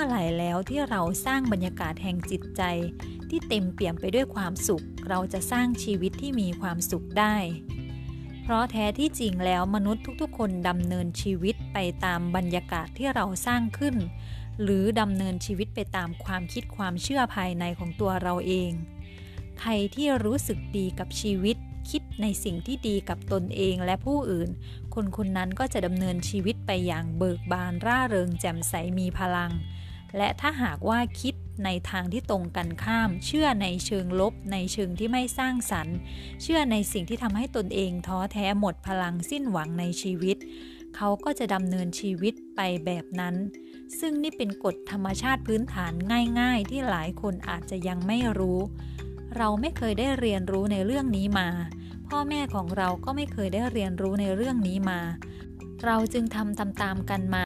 มื่อไหร่แล้วที่เราสร้างบรรยากาศแห่งจิตใจ ที่เต็มเปี่ยมไปด้วยความสุข เราจะสร้างชีวิตที่มีความสุขได้ เพราะแท้ที่จริงแล้วมนุษย์ทุกๆ คนดำเนินชีวิตไปตามบรรยากาศที่เราสร้างขึ้น หรือดำเนินชีวิตไปตามความคิดความเชื่อภายในของตัวเราเอง ใครที่รู้สึกดีกับชีวิตคิดในสิ่งที่ดีกับตนเองและผู้อื่น คนคนนั้นก็จะดำเนินชีวิตไปอย่างเบิกบานร่าเริงแจ่มใสมีพลัง และถ้าหากว่าคิดในทางที่ตรงกันข้าม เชื่อในเชิงลบ ในเชิงที่ไม่สร้างสรรค์ เชื่อในสิ่งที่ทำให้ตนเองท้อแท้หมดพลังสิ้นหวังในชีวิต เขาก็จะดำเนินชีวิตไปแบบนั้น ซึ่งนี่เป็นกฎธรรมชาติพื้นฐานง่ายๆ ที่หลายคนอาจจะยังไม่รู้ เราไม่เคยได้เรียนรู้ในเรื่องนี้มา พ่อแม่ของเราก็ไม่เคยได้เรียนรู้ในเรื่องนี้มา เราจึงทำตามๆกันมา